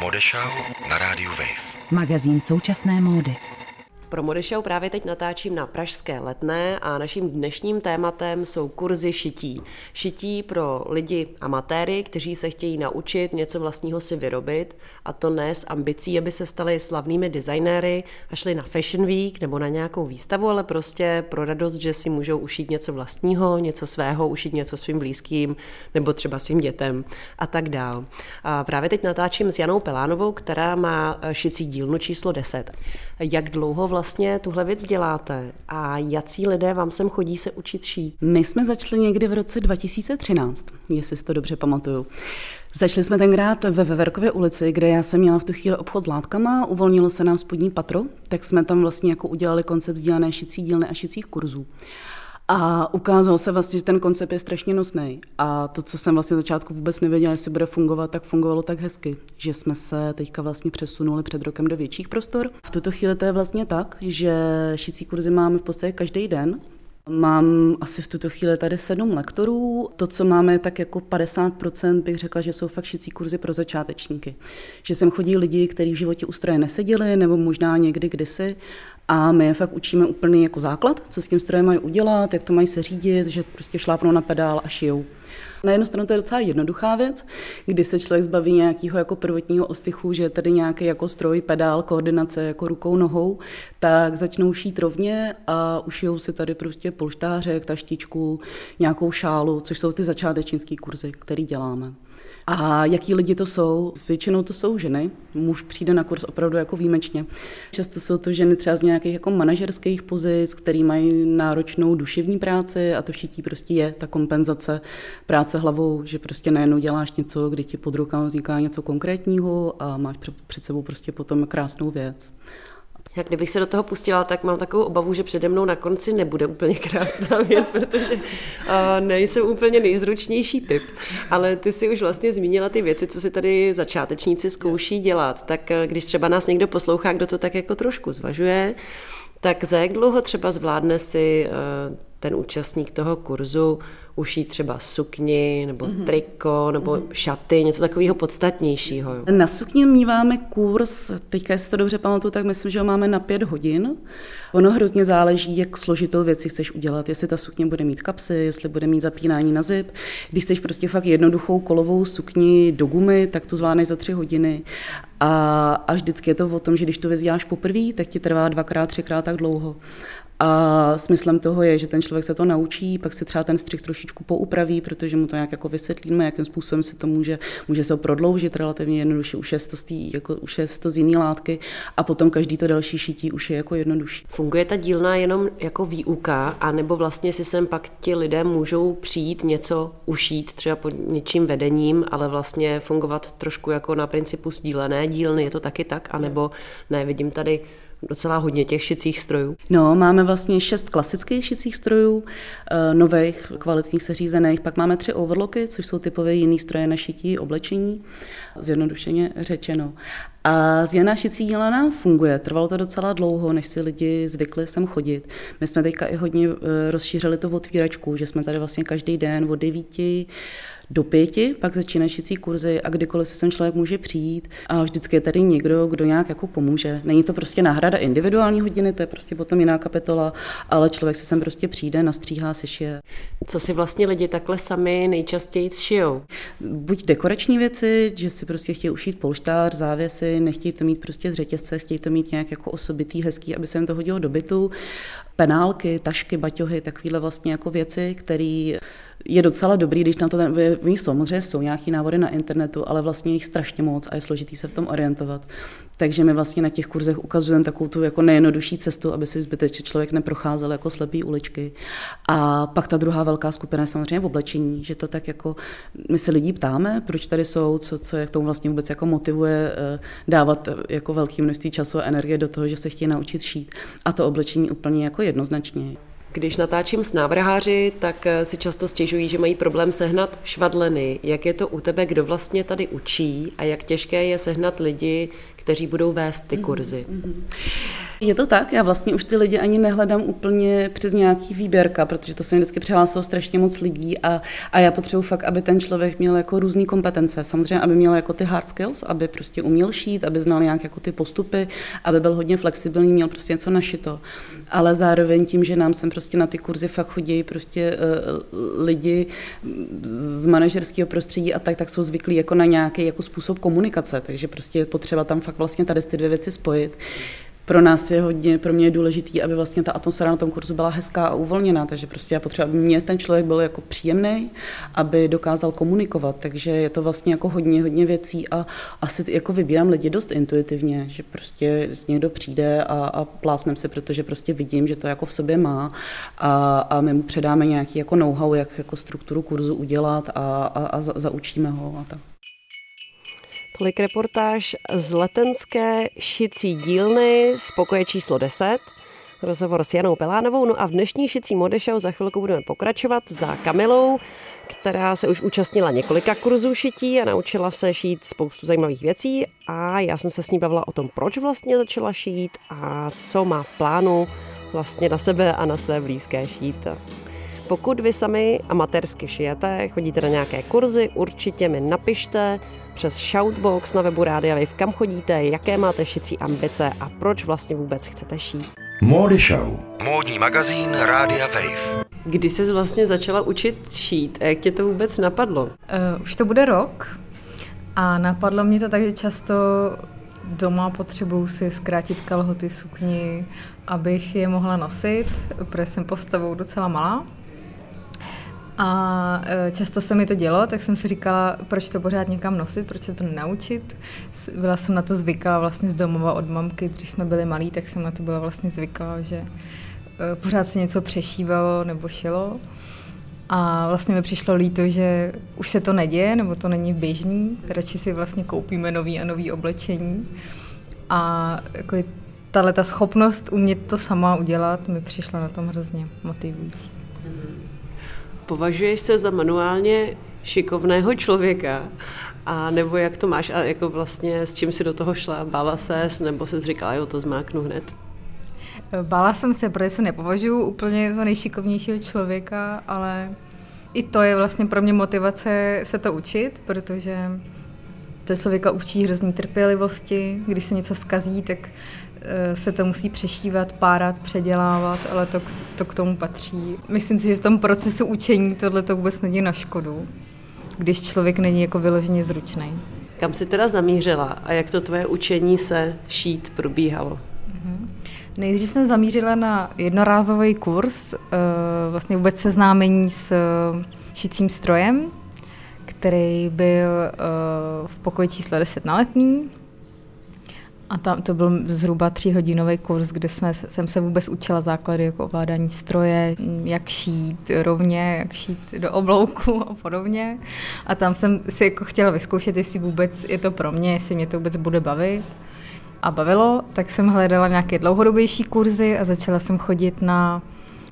Modešau na rádiu Wave. Magazín současné módy. Pro Modešau právě teď natáčím na Pražské letné a naším dnešním tématem jsou kurzy šití. Šití pro lidi amatéry, kteří se chtějí naučit něco vlastního si vyrobit a to ne s ambicí, aby se stali slavnými designéry a šli na Fashion Week nebo na nějakou výstavu, ale prostě pro radost, že si můžou ušít něco vlastního, něco svého, ušít něco svým blízkým nebo třeba svým dětem a tak dál. A právě teď natáčím s Janou Pelánovou, která má šicí dílnu číslo 10. Jak dlouho vlastně tuhle věc děláte a jací lidé vám sem chodí se učit šít? My jsme začali někdy v roce 2013, jestli si to dobře pamatuju. Začali jsme tenkrát ve Veverkově ulici, kde já jsem měla v tu chvíli obchod s látkama, uvolnilo se nám spodní patro, tak jsme tam vlastně jako udělali koncept sdílené šicí dílny a šicích kurzů. A ukázalo se vlastně, že ten koncept je strašně nosný. A to, co jsem vlastně začátku vůbec nevěděla, jestli bude fungovat, tak fungovalo tak hezky, že jsme se teďka vlastně přesunuli před rokem do větších prostor. V tuto chvíli to je vlastně tak, že šicí kurzy máme v podstatě každý den, Mám asi v tuto chvíli tady sedm lektorů. To, co máme, tak jako 50% bych řekla, že jsou fakt šicí kurzy pro začátečníky. Že sem chodí lidi, kteří v životě u stroje neseděli, nebo možná někdy kdysi a my je fakt učíme úplný jako základ, co s tím strojem mají udělat, jak to mají se řídit, že prostě šlápnou na pedál a šijou. Na jednu stranu to je docela jednoduchá věc, kdy se člověk zbaví nějakého jako prvotního ostychu, že tady nějaký jako stroj, pedál, koordinace jako rukou, nohou, tak začnou šít rovně a ušijou si tady prostě polštářek, taštičku, nějakou šálu, což jsou ty začátečnické kurzy, které děláme. A jaký lidi to jsou? Většinou to jsou ženy. Muž přijde na kurz opravdu jako výjimečně. Často jsou to ženy třeba z nějakých jako manažerských pozic, který mají náročnou duševní práci a to šití prostě je ta kompenzace práce hlavou, že prostě najednou děláš něco, kdy ti pod rukama vzniká něco konkrétního a máš před sebou prostě potom krásnou věc. Jak kdybych se do toho pustila, tak mám takovou obavu, že přede mnou na konci nebude úplně krásná věc, protože uh, nejsem úplně nejzručnější typ. Ale ty si už vlastně zmínila ty věci, co si tady začátečníci zkouší dělat. Tak uh, když třeba nás někdo poslouchá, kdo to tak jako trošku zvažuje, tak za jak dlouho třeba zvládne si uh, ten účastník toho kurzu ušít třeba sukni, nebo mm-hmm. triko, nebo mm-hmm. šaty, něco takového podstatnějšího. Na sukni míváme kurz, teďka jestli to dobře pamatuju, tak myslím, že ho máme na pět hodin. Ono hrozně záleží, jak složitou věci chceš udělat, jestli ta sukně bude mít kapsy, jestli bude mít zapínání na zip. Když chceš prostě fakt jednoduchou kolovou sukni do gumy, tak to zvládneš za tři hodiny. A, a vždycky je to o tom, že když to věc děláš poprvé, tak ti trvá dvakrát, třikrát tak dlouho. A smyslem toho je, že ten člověk se to naučí, pak si třeba ten střih trošičku poupraví, protože mu to nějak jako vysvětlíme, jakým způsobem se to může, může se ho prodloužit relativně jednoduše, už je to z, tý, jako, už je to z jiné látky a potom každý to další šití už je jako jednodušší. Funguje ta dílna jenom jako výuka, anebo vlastně si sem pak ti lidé můžou přijít něco ušít, třeba pod něčím vedením, ale vlastně fungovat trošku jako na principu sdílené dílny, je to taky tak, anebo ne, vidím tady docela hodně těch šicích strojů. No, máme vlastně šest klasických šicích strojů, eh, nových, kvalitních seřízených, pak máme tři overlocky, což jsou typové jiný stroje na šití, oblečení, zjednodušeně řečeno. A z Jana šicí díla nám funguje. Trvalo to docela dlouho, než si lidi zvykli sem chodit. My jsme teďka i hodně eh, rozšířili to otvíračku, že jsme tady vlastně každý den od devíti do pěti, pak začínají šicí kurzy a kdykoliv se sem člověk může přijít a vždycky je tady někdo, kdo nějak jako pomůže. Není to prostě náhrada individuální hodiny, to je prostě potom jiná kapitola, ale člověk se sem prostě přijde, nastříhá, sešije. Co si vlastně lidi takhle sami nejčastěji šijou? Buď dekorační věci, že si prostě chtějí ušít polštář, závěsy, nechtějí to mít prostě z řetězce, chtějí to mít nějak jako osobitý, hezký, aby se jim to hodilo do bytu. Penálky, tašky, baťohy, takovéhle vlastně jako věci, které je docela dobrý, když na to, oni samozřejmě jsou nějaký návody na internetu, ale vlastně jich strašně moc a je složitý se v tom orientovat. Takže my vlastně na těch kurzech ukazujeme takovou tu jako nejjednodušší cestu, aby si zbytečně člověk neprocházel jako slepý uličky. A pak ta druhá velká skupina je samozřejmě v oblečení, že to tak jako my se lidí ptáme, proč tady jsou, co, co je k tomu vlastně vůbec jako motivuje eh, dávat jako velké množství času a energie do toho, že se chtějí naučit šít. A to oblečení úplně jako jednoznačně. Když natáčím s návrháři, tak eh, si často stěžují, že mají problém sehnat švadleny. Jak je to u tebe, kdo vlastně tady učí a jak těžké je sehnat lidi, kteří budou vést ty kurzy? Mm-hmm. Je to tak, já vlastně už ty lidi ani nehledám úplně přes nějaký výběrka, protože to se mi vždycky přihlásilo strašně moc lidí a, a já potřebuji fakt, aby ten člověk měl jako různé kompetence. Samozřejmě, aby měl jako ty hard skills, aby prostě uměl šít, aby znal nějak jako ty postupy, aby byl hodně flexibilní, měl prostě něco našito. Ale zároveň tím, že nám sem prostě na ty kurzy fakt chodí prostě uh, lidi z manažerského prostředí a tak, tak jsou zvyklí jako na nějaký jako způsob komunikace, takže prostě je potřeba tam fakt vlastně tady ty dvě věci spojit pro nás je hodně, pro mě je důležitý, aby vlastně ta atmosféra na tom kurzu byla hezká a uvolněná, takže prostě já potřebuji, aby mě ten člověk byl jako příjemný, aby dokázal komunikovat, takže je to vlastně jako hodně, hodně věcí a asi jako vybírám lidi dost intuitivně, že prostě někdo přijde a, a plásnem se, protože prostě vidím, že to jako v sobě má a, a my mu předáme nějaký jako know-how, jak jako strukturu kurzu udělat a, a, a zaučíme ho a tak. Tolik reportáž z letenské šicí dílny z pokoje číslo 10. Rozhovor s Janou Pelánovou. No a v dnešní šicí modešou za chvilku budeme pokračovat za Kamilou, která se už účastnila několika kurzů šití a naučila se šít spoustu zajímavých věcí. A já jsem se s ní bavila o tom, proč vlastně začala šít a co má v plánu vlastně na sebe a na své blízké šít. Pokud vy sami amatérsky šijete, chodíte na nějaké kurzy, určitě mi napište přes Shoutbox na webu Rádia Wave, kam chodíte, jaké máte šicí ambice a proč vlastně vůbec chcete šít. Mody Show. Módní magazín Rádia Wave. Kdy jsi vlastně začala učit šít a jak tě to vůbec napadlo? Uh, už to bude rok a napadlo mě to tak, že často doma potřebuju si zkrátit kalhoty, sukni, abych je mohla nosit, protože jsem postavou docela malá. A e, často se mi to dělo, tak jsem si říkala, proč to pořád někam nosit, proč se to nenaučit. Byla jsem na to zvyklá vlastně z domova od mamky, když jsme byli malí, tak jsem na to byla vlastně zvyklá, že e, pořád se něco přešívalo nebo šilo. A vlastně mi přišlo líto, že už se to neděje, nebo to není běžný. Radši si vlastně koupíme nový a nový oblečení. A jako tahle ta schopnost umět to sama udělat mi přišla na tom hrozně motivující. Považuješ se za manuálně šikovného člověka? A nebo jak to máš a jako vlastně s čím si do toho šla? Bála ses nebo se říkala, jo, to zmáknu hned? Bála jsem se, protože se nepovažuji úplně za nejšikovnějšího člověka, ale i to je vlastně pro mě motivace se to učit, protože to člověka učí hrozný trpělivosti. Když se něco skazí, tak Eh, se to musí přešívat, párat, předělávat, ale to, to k tomu patří. Myslím si, že v tom procesu učení tohle to vůbec není na škodu, když člověk není jako vyloženě zručný. Kam jsi teda zamířila a jak to tvoje učení se šít probíhalo? Mm-hmm. Nejdřív jsem zamířila na jednorázový kurz, eh, vlastně vůbec seznámení s šicím strojem, který byl v pokoji číslo 10 na letní. A tam to byl zhruba tříhodinový kurz, kde jsme, jsem se vůbec učila základy jako ovládání stroje, jak šít rovně, jak šít do oblouku a podobně. A tam jsem si jako chtěla vyzkoušet, jestli vůbec je to pro mě, jestli mě to vůbec bude bavit. A bavilo, tak jsem hledala nějaké dlouhodobější kurzy a začala jsem chodit na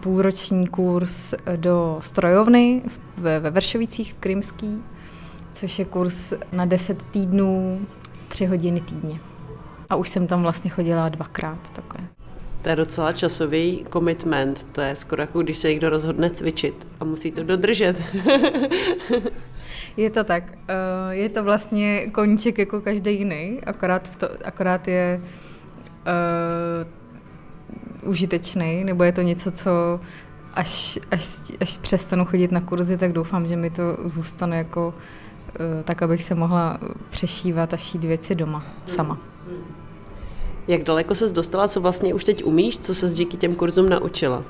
půlroční kurz do strojovny ve, ve Vršovicích v Krymský, což je kurz na 10 týdnů, 3 hodiny týdně. A už jsem tam vlastně chodila dvakrát takhle. To je docela časový commitment. To je skoro jako když se někdo rozhodne cvičit a musí to dodržet. je to tak. Eh, je to vlastně koníček jako každý jiný, akorát, v to, akorát je uh, užitečný, nebo je to něco, co až, až, až přestanu chodit na kurzy, tak doufám, že mi to zůstane jako uh, tak, abych se mohla přešívat a šít věci doma sama. Hmm. Jak daleko ses dostala, co vlastně už teď umíš, co se díky těm kurzům naučila?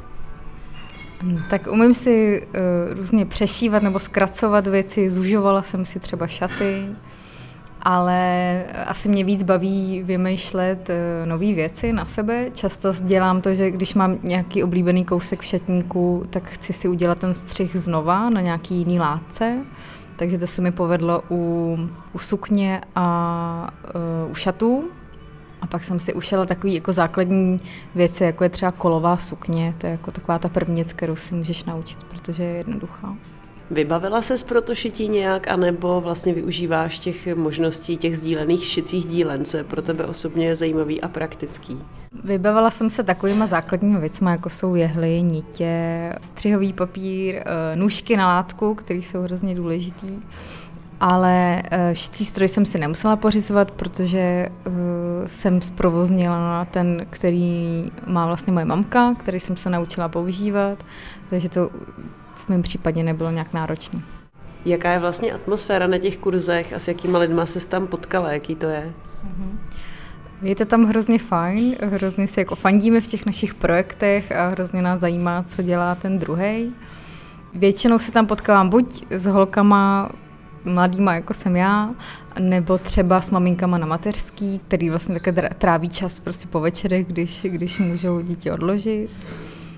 Hmm, tak umím si uh, různě přešívat nebo zkracovat věci, zužovala jsem si třeba šaty, ale asi mě víc baví vymýšlet uh, nové věci na sebe. Často dělám to, že když mám nějaký oblíbený kousek v šatníku, tak chci si udělat ten střih znova na nějaký jiný látce. Takže to se mi povedlo u, u sukně a uh, u šatů. A pak jsem si ušela takový jako základní věci, jako je třeba kolová sukně. To je jako taková ta první věc, kterou si můžeš naučit, protože je jednoduchá. Vybavila ses pro to šití nějak, anebo vlastně využíváš těch možností těch sdílených šicích dílen, co je pro tebe osobně zajímavý a praktický? Vybavila jsem se takovýma základními věcmi, jako jsou jehly, nitě, střihový papír, eh, nůžky na látku, které jsou hrozně důležitý. Ale eh, šicí stroj jsem si nemusela pořizovat, protože uh, jsem zprovoznila ten, který má vlastně moje mamka, který jsem se naučila používat, takže to v mém případě nebylo nějak náročné. Jaká je vlastně atmosféra na těch kurzech a s jakýma lidma se tam potkala, jaký to je? Mm-hmm. Je to tam hrozně fajn, hrozně se jako fandíme v těch našich projektech a hrozně nás zajímá, co dělá ten druhý. Většinou se tam potkávám buď s holkama mladýma, jako jsem já, nebo třeba s maminkama na mateřský, který vlastně také tráví čas prostě po večerech, když, když můžou dítě odložit.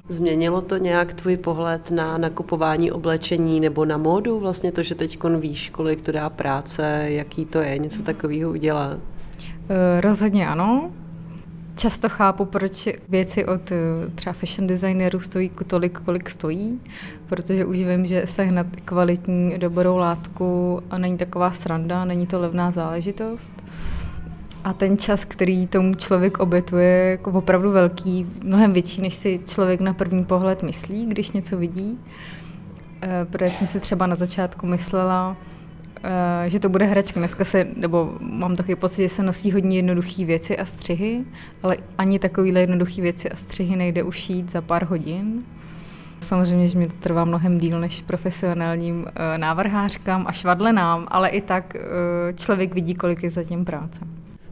Změnilo to nějak tvůj pohled na nakupování oblečení nebo na módu? Vlastně to, že teď víš, kolik to dá práce, jaký to je, něco takového udělá? Eh, rozhodně ano. Často chápu, proč věci od eh, třeba fashion designerů stojí tolik, kolik stojí, protože už vím, že sehnat kvalitní dobrou látku a není taková sranda, není to levná záležitost. A ten čas, který tomu člověk obětuje, je jako opravdu velký, mnohem větší, než si člověk na první pohled myslí, když něco vidí. Eh, protože jsem si třeba na začátku myslela, že to bude hračka. Dneska se, nebo mám takový pocit, že se nosí hodně jednoduché věci a střihy, ale ani takovýhle jednoduché věci a střihy nejde ušít za pár hodin. Samozřejmě, že mi to trvá mnohem díl než profesionálním eh, návrhářkám a švadlenám, ale i tak člověk vidí, kolik je zatím práce.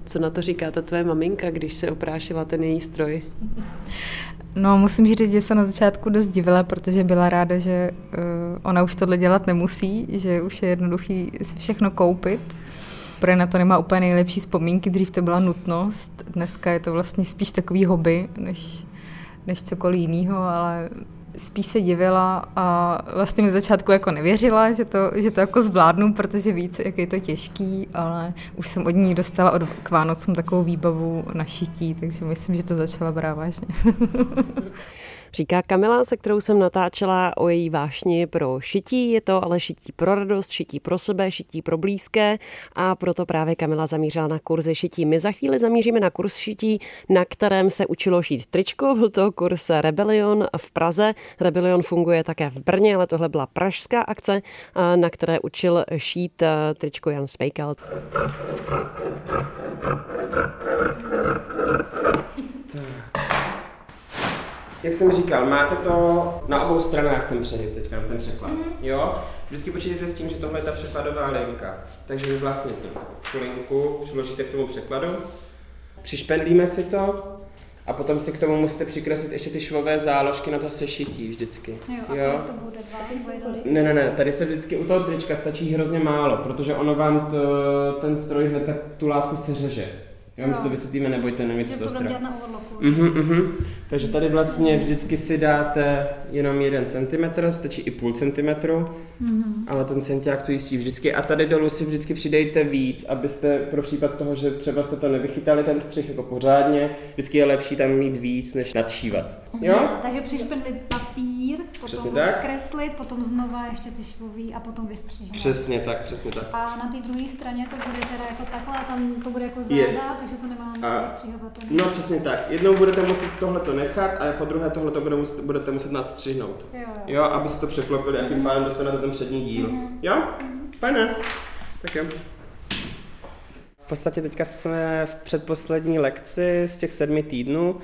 Co na to říká ta tvoje maminka, když se oprášila ten její stroj? No, musím říct, že se na začátku dost divila, protože byla ráda, že uh, ona už tohle dělat nemusí, že už je jednoduchý si všechno koupit. Protože na to nemá úplně nejlepší vzpomínky, dřív to byla nutnost, dneska je to vlastně spíš takový hobby, než, než cokoliv jiného, ale spíš se divila a vlastně mi začátku jako nevěřila, že to, že to jako zvládnu, protože víc, jak je to těžký, ale už jsem od ní dostala od, k Vánocům takovou výbavu na šití, takže myslím, že to začala brát vážně. Říká Kamila, se kterou jsem natáčela o její vášni pro šití. Je to ale šití pro radost, šití pro sebe, šití pro blízké a proto právě Kamila zamířila na kurzy šití. My za chvíli zamíříme na kurz šití, na kterém se učilo šít tričko. Byl to kurz Rebellion v Praze. Rebellion funguje také v Brně, ale tohle byla pražská akce, na které učil šít tričko Jan Smejkal. Jak jsem říkal, máte to na obou stranách ten předět, teďka ten překlad. Mm-hmm. Jo? Vždycky počítejte s tím, že tohle je ta překladová linka. Takže vy vlastně tu linku přiložíte k tomu překladu, přišpendlíme si to a potom si k tomu musíte přikreslit ještě ty švové záložky na to sešití vždycky. Jo, jo? to bude dva, Ne, ne, ne, tady se vždycky u toho trička stačí hrozně málo, protože ono vám to, ten stroj hned tu látku seřeže. Jo, my si to vysvětlíme, nebojte, nemějte to strach. na overlocku. Uh-huh, uh-huh. Takže tady vlastně vždycky si dáte jenom jeden centimetr, stačí i půl centimetru, uh-huh. ale ten centiák to jistí vždycky. A tady dolů si vždycky přidejte víc, abyste pro případ toho, že třeba jste to nevychytali ten střih jako pořádně, vždycky je lepší tam mít víc, než nadšívat. Uh-huh. Jo? Takže přišpendlit papír, potom tak. kreslit, potom znova ještě ty švový a potom vystřihnout. Přesně tak, přesně tak. A na té druhé straně to bude teda jako takhle a tam to bude jako záda, yes takže to nemám a, No přesně tak. Jednou budete muset tohle to nechat a po druhé tohle to bude muset, budete muset nadstřihnout. Jo, jo. jo aby se to překlopili a tím pádem dostanete ten přední díl. Mm-hmm. Jo? Mm-hmm. Fajné. Tak jo. V podstatě teďka jsme v předposlední lekci z těch sedmi týdnů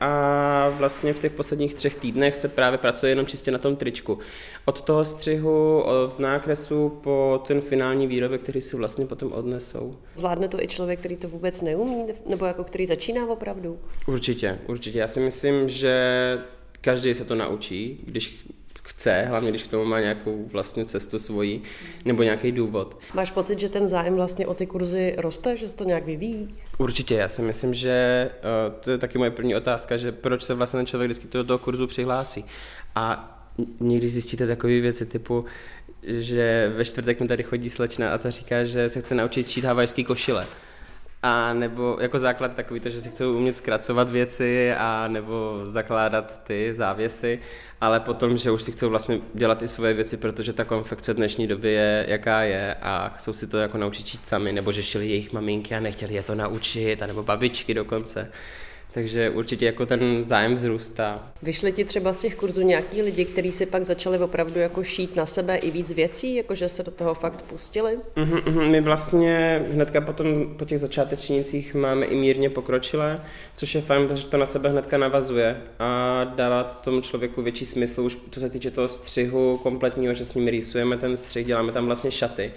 a vlastně v těch posledních třech týdnech se právě pracuje jenom čistě na tom tričku. Od toho střihu, od nákresu po ten finální výrobek, který si vlastně potom odnesou. Zvládne to i člověk, který to vůbec neumí, nebo jako který začíná opravdu? Určitě, určitě. Já si myslím, že každý se to naučí, když chce, hlavně když k tomu má nějakou vlastně cestu svoji nebo nějaký důvod. Máš pocit, že ten zájem vlastně o ty kurzy roste, že se to nějak vyvíjí? Určitě, já si myslím, že uh, to je taky moje první otázka, že proč se vlastně ten člověk vždycky do toho kurzu přihlásí. A někdy zjistíte takové věci typu, že ve čtvrtek mi tady chodí slečna a ta říká, že se chce naučit šít havajský košile. A nebo jako základ takový to, že si chcou umět zkracovat věci a nebo zakládat ty závěsy, ale potom, že už si chcou vlastně dělat i svoje věci, protože ta konfekce dnešní doby je, jaká je a chcou si to jako naučit sami, nebo že šili jejich maminky a nechtěli je to naučit, nebo babičky dokonce takže určitě jako ten zájem vzrůstá. Vyšli ti třeba z těch kurzů nějaký lidi, kteří si pak začali opravdu jako šít na sebe i víc věcí, jakože se do toho fakt pustili? Uh-huh, uh-huh. My vlastně hnedka potom po těch začátečnících máme i mírně pokročilé, což je fajn, protože to na sebe hnedka navazuje a dává to tomu člověku větší smysl, už co se týče toho střihu kompletního, že s ním rýsujeme ten střih, děláme tam vlastně šaty.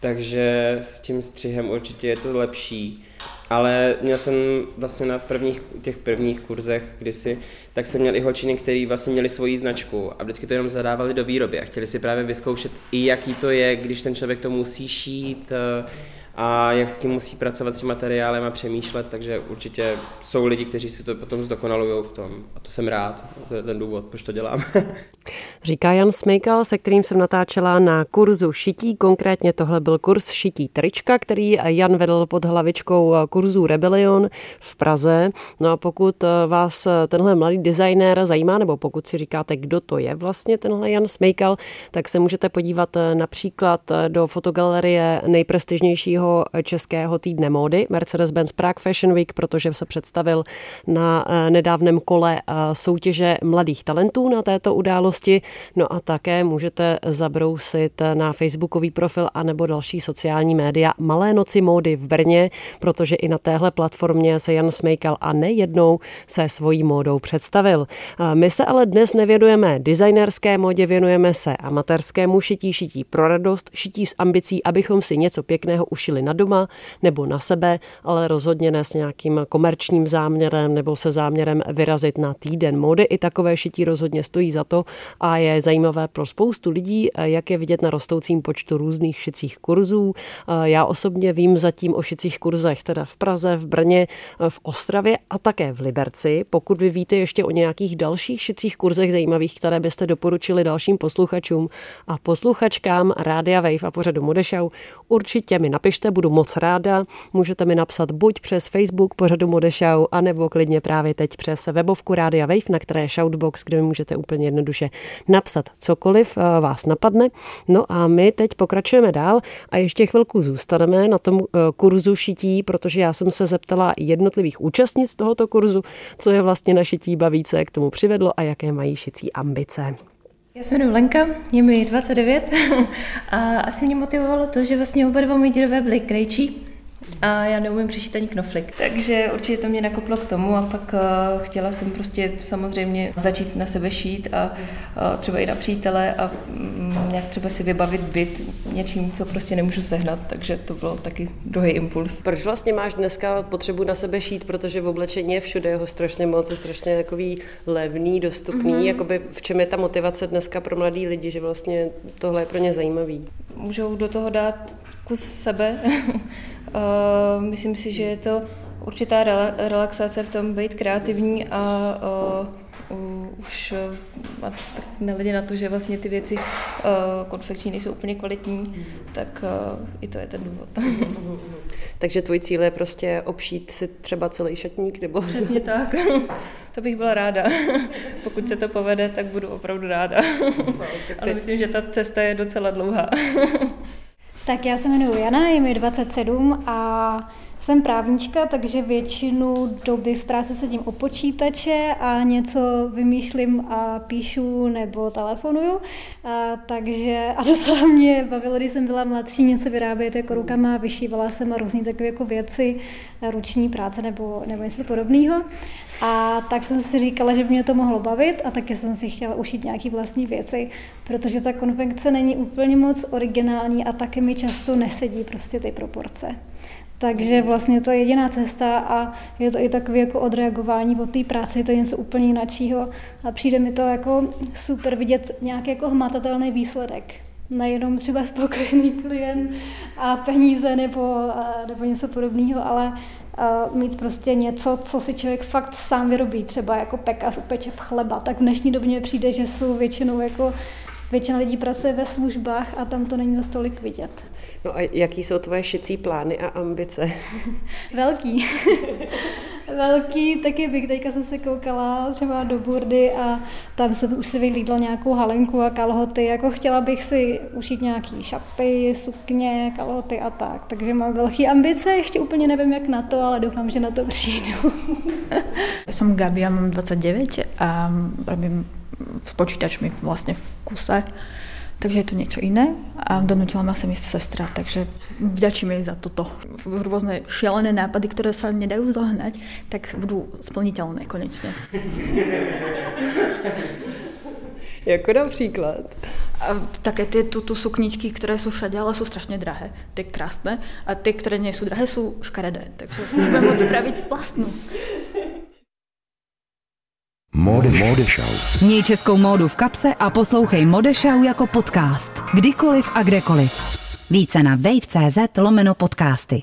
Takže s tím střihem určitě je to lepší. Ale měl jsem vlastně na prvních, těch prvních kurzech kdysi, tak jsem měl i holčiny, které vlastně měli svoji značku a vždycky to jenom zadávali do výroby a chtěli si právě vyzkoušet i jaký to je, když ten člověk to musí šít, a jak s tím musí pracovat s tím materiálem a přemýšlet, takže určitě jsou lidi, kteří si to potom zdokonalují v tom a to jsem rád, to je ten důvod, proč to dělám. Říká Jan Smejkal, se kterým jsem natáčela na kurzu šití, konkrétně tohle byl kurz šití trička, který Jan vedl pod hlavičkou kurzu Rebellion v Praze. No a pokud vás tenhle mladý designér zajímá, nebo pokud si říkáte, kdo to je vlastně tenhle Jan Smejkal, tak se můžete podívat například do fotogalerie nejprestižnějšího českého týdne módy Mercedes-Benz Prague Fashion Week, protože se představil na eh, nedávném kole eh, soutěže mladých talentů na této události. No a také můžete zabrousit na facebookový profil a nebo další sociální média Malé noci módy v Brně, protože i na téhle platformě se Jan Smejkal a nejednou se svojí módou představil. Eh, my se ale dnes nevěnujeme designerské módě, věnujeme se amatérskému šití, šití pro radost, šití s ambicí, abychom si něco pěkného ušili šli na doma nebo na sebe, ale rozhodně ne s nějakým komerčním záměrem nebo se záměrem vyrazit na týden mody. I takové šití rozhodně stojí za to a je zajímavé pro spoustu lidí, jak je vidět na rostoucím počtu různých šicích kurzů. Já osobně vím zatím o šicích kurzech teda v Praze, v Brně, v Ostravě a také v Liberci. Pokud vy víte ještě o nějakých dalších šicích kurzech zajímavých, které byste doporučili dalším posluchačům a posluchačkám Rádia Wave a pořadu Modešau, určitě mi napište napište, budu moc ráda. Můžete mi napsat buď přes Facebook pořadu Modešau, anebo klidně právě teď přes webovku Rádia Wave, na které je Shoutbox, kde mi můžete úplně jednoduše napsat cokoliv eh, vás napadne. No a my teď pokračujeme dál a ještě chvilku zůstaneme na tom eh, kurzu šití, protože já jsem se zeptala jednotlivých účastnic tohoto kurzu, co je vlastně na šití baví, co je k tomu přivedlo a jaké mají šicí ambice. Já se jmenuji Lenka, je mi 29 a asi mě motivovalo to, že vlastně oba dva moji dědové byli krejčí a já neumím přešít ani knoflik. Takže určitě to mě nakoplo k tomu a pak uh, chtěla jsem prostě samozřejmě začít na sebe šít a uh, třeba i na přítele a um, nějak třeba si vybavit byt něčím, co prostě nemůžu sehnat, takže to bylo taky druhý impuls. Proč vlastně máš dneska potřebu na sebe šít, protože v oblečení je všude jeho strašně moc, je strašně takový levný, dostupný, mm-hmm. jakoby v čem je ta motivace dneska pro mladý lidi, že vlastně tohle je pro ně zajímavý? Můžou do toho dát kus sebe, Uh, myslím si, že je to určitá relaxace v tom být kreativní a uh, uh, už uh, tak na to, že vlastně ty věci uh, konfekční nejsou úplně kvalitní, tak uh, i to je ten důvod. Takže tvůj cíl je prostě obšít si třeba celý šatník? Nebo... Přesně tak. To bych byla ráda. Pokud se to povede, tak budu opravdu ráda. Ale myslím, že ta cesta je docela dlouhá. Tak já se jmenuji Jana, je mi 27 a jsem právnička, takže většinu doby v práci sedím o počítače a něco vymýšlím a píšu nebo telefonuju. A, takže a docela mě bavilo, když jsem byla mladší, něco vyrábět jako rukama, vyšívala jsem různé takové jako věci, ruční práce nebo, nebo něco podobného. A tak jsem si říkala, že by mě to mohlo bavit a taky jsem si chtěla ušít nějaké vlastní věci, protože ta konfekce není úplně moc originální a taky mi často nesedí prostě ty proporce. Takže vlastně to je jediná cesta a je to i takové jako odreagování od té práce, je to něco úplně jiného a přijde mi to jako super vidět nějaký jako hmatatelný výsledek. Nejenom třeba spokojený klient a peníze nebo, nebo něco podobného, ale mít prostě něco, co si člověk fakt sám vyrobí, třeba jako pekař upeče chleba, tak v dnešní době mi přijde, že jsou většinou jako Většina lidí pracuje ve službách a tam to není za stolik vidět. No a jaký jsou tvoje šicí plány a ambice? Velký. Velký, taky bych teďka jsem se koukala třeba do Burdy a tam jsem už si vyhlídla nějakou halenku a kalhoty, jako chtěla bych si ušít nějaký šaty, sukně, kalhoty a tak, takže mám velký ambice, ještě úplně nevím jak na to, ale doufám, že na to přijdu. Som Gabi, ja mám 29 a robím s počítačmi vlastne v kuse takže je to niečo iné a donútila ma sem sestra, takže vďačím jej za toto. Rôzne šialené nápady, ktoré sa nedajú zohnať, tak budú splniteľné konečne. jako například? A také ty tu, tu sukničky, které jsou všade, ale jsou strašně drahé. Ty krásné. A ty, které nejsou drahé, jsou škaredé. Takže si budeme moc spravit z plastnu. Modešau. Měj českou módu v kapse a poslouchej Modešau jako podcast. Kdykoliv a kdekoliv. Více na wave.cz lomeno podcasty.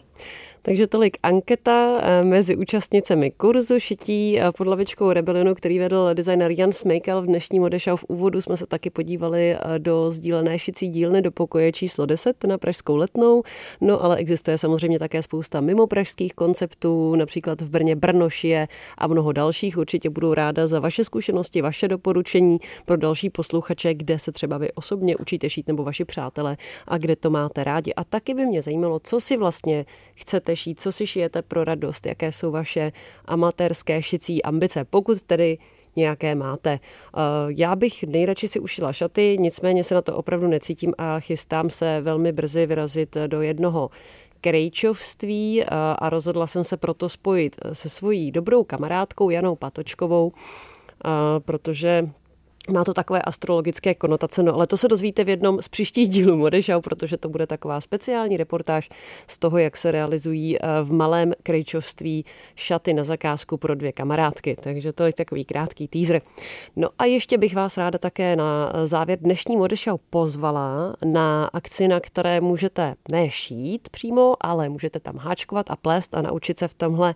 Takže tolik anketa eh, mezi účastnicemi kurzu šití eh, pod lavičkou Rebelionu, který vedl designer Jan Smejkal. V dnešní Modešau v úvodu jsme se taky podívali eh, do sdílené šicí dílny do pokoje číslo 10 na Pražskou letnou. No ale existuje samozřejmě také spousta mimo pražských konceptů, například v Brně Brnošie a mnoho dalších. Určitě budu ráda za vaše zkušenosti, vaše doporučení pro další posluchače, kde se třeba vy osobně učíte šít nebo vaši přátelé a kde to máte rádi. A taky by mě zajímalo, co si vlastně chcete šít, co si šijete pro radost, jaké jsou vaše amatérské šicí ambice, pokud tedy nějaké máte. Eh, já bych nejradši si ušila šaty, nicméně se na to opravdu necítím a chystám se velmi brzy vyrazit do jednoho krejčovství eh, a rozhodla jsem se proto spojit se svojí dobrou kamarádkou Janou Patočkovou, eh, protože má to takové astrologické konotace, no ale to se dozvíte v jednom z příštích dílů Modešau, protože to bude taková speciální reportáž z toho, jak se realizují eh, v malém krejčovství šaty na zakázku pro dvě kamarádky. Takže to je takový krátký teaser. No a ještě bych vás ráda také na závěr dnešní Modešau pozvala na akci, na které můžete nešít přímo, ale můžete tam háčkovat a plést a naučit se v tomhle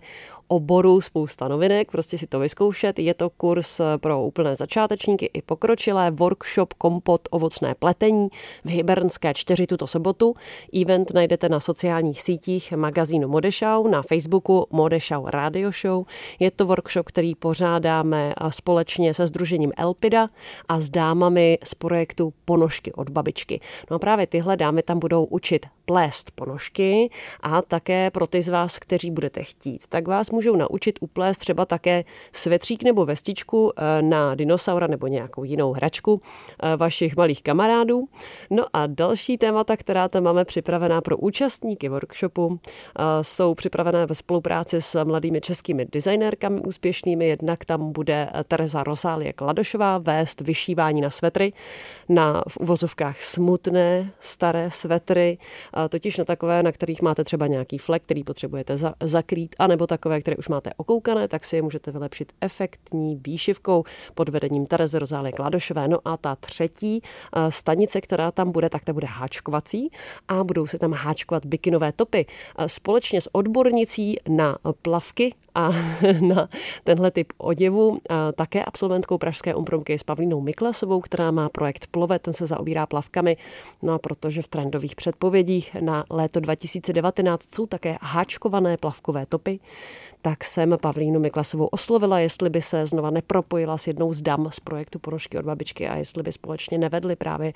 oboru spousta novinek, prostě si to vyzkoušet. Je to kurz pro úplné začátečníky i pokročilé, workshop kompot ovocné pletení v Hybernské čtyři tuto sobotu. Event najdete na sociálních sítích magazínu Modešau, na Facebooku Modešau Radio Show. Je to workshop, který pořádáme společně se Združením Elpida a s dámami z projektu Ponožky od babičky. No a právě tyhle dámy tam budou učit plést ponožky a také pro ty z vás, kteří budete chtít, tak vás můžou naučit uplést třeba také svetřík nebo vestičku eh, na dinosaura nebo nějakou jinou hračku eh, vašich malých kamarádů. No a další témata, která tam máme připravená pro účastníky workshopu, eh, jsou připravené ve spolupráci s mladými českými designérkami úspěšnými. Jednak tam bude Tereza Rosálie Kladošová vést vyšívání na svetry, na v uvozovkách smutné staré svetry, totiž na takové, na kterých máte třeba nějaký flek, který potřebujete za, zakrýt, anebo takové, které už máte okoukané, tak si je můžete vylepšit efektní výšivkou pod vedením Terezy Rozálie Kladošové. No a ta třetí stanice, která tam bude, tak ta bude háčkovací a budou se tam háčkovat bikinové topy. Společně s odbornicí na plavky a na tenhle typ oděvu také absolventkou Pražské umpromky s Pavlínou Miklasovou, která má projekt Plove, ten se zaobírá plavkami. No a protože v trendových předpovědích na léto 2019 jsou také háčkované plavkové topy, tak jsem Pavlínu Miklasovou oslovila, jestli by se znova nepropojila s jednou z dam z projektu Ponožky od babičky a jestli by společně nevedli právě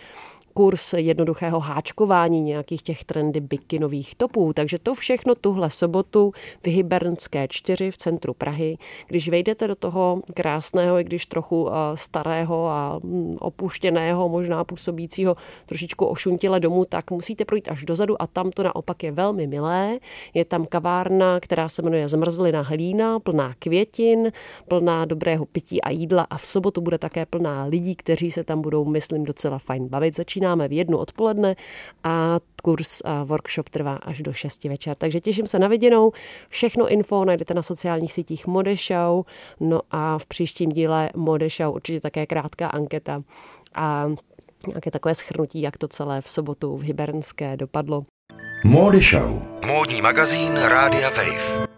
kurz jednoduchého háčkování nějakých těch trendy bikinových topů. Takže to všechno tuhle sobotu v Hybernské čtyři v centru Prahy. Když vejdete do toho krásného, i když trochu eh, starého a mm, opuštěného, možná působícího trošičku ošuntile domu, tak musíte projít až dozadu a tam to naopak je velmi milé. Je tam kavárna, která se jmenuje Zmrzlina hlína, plná květin, plná dobrého pití a jídla a v sobotu bude také plná lidí, kteří se tam budou, myslím, docela fajn bavit. Začíná začínáme v jednu odpoledne a kurz a workshop trvá až do 6 večer. Takže těším se na viděnou. Všechno info najdete na sociálních sítích Modešau. No a v příštím díle Modešau určitě také krátká anketa a nějaké takové schrnutí, jak to celé v sobotu v Hybernské dopadlo. Modešau. Módní magazín Rádia Wave.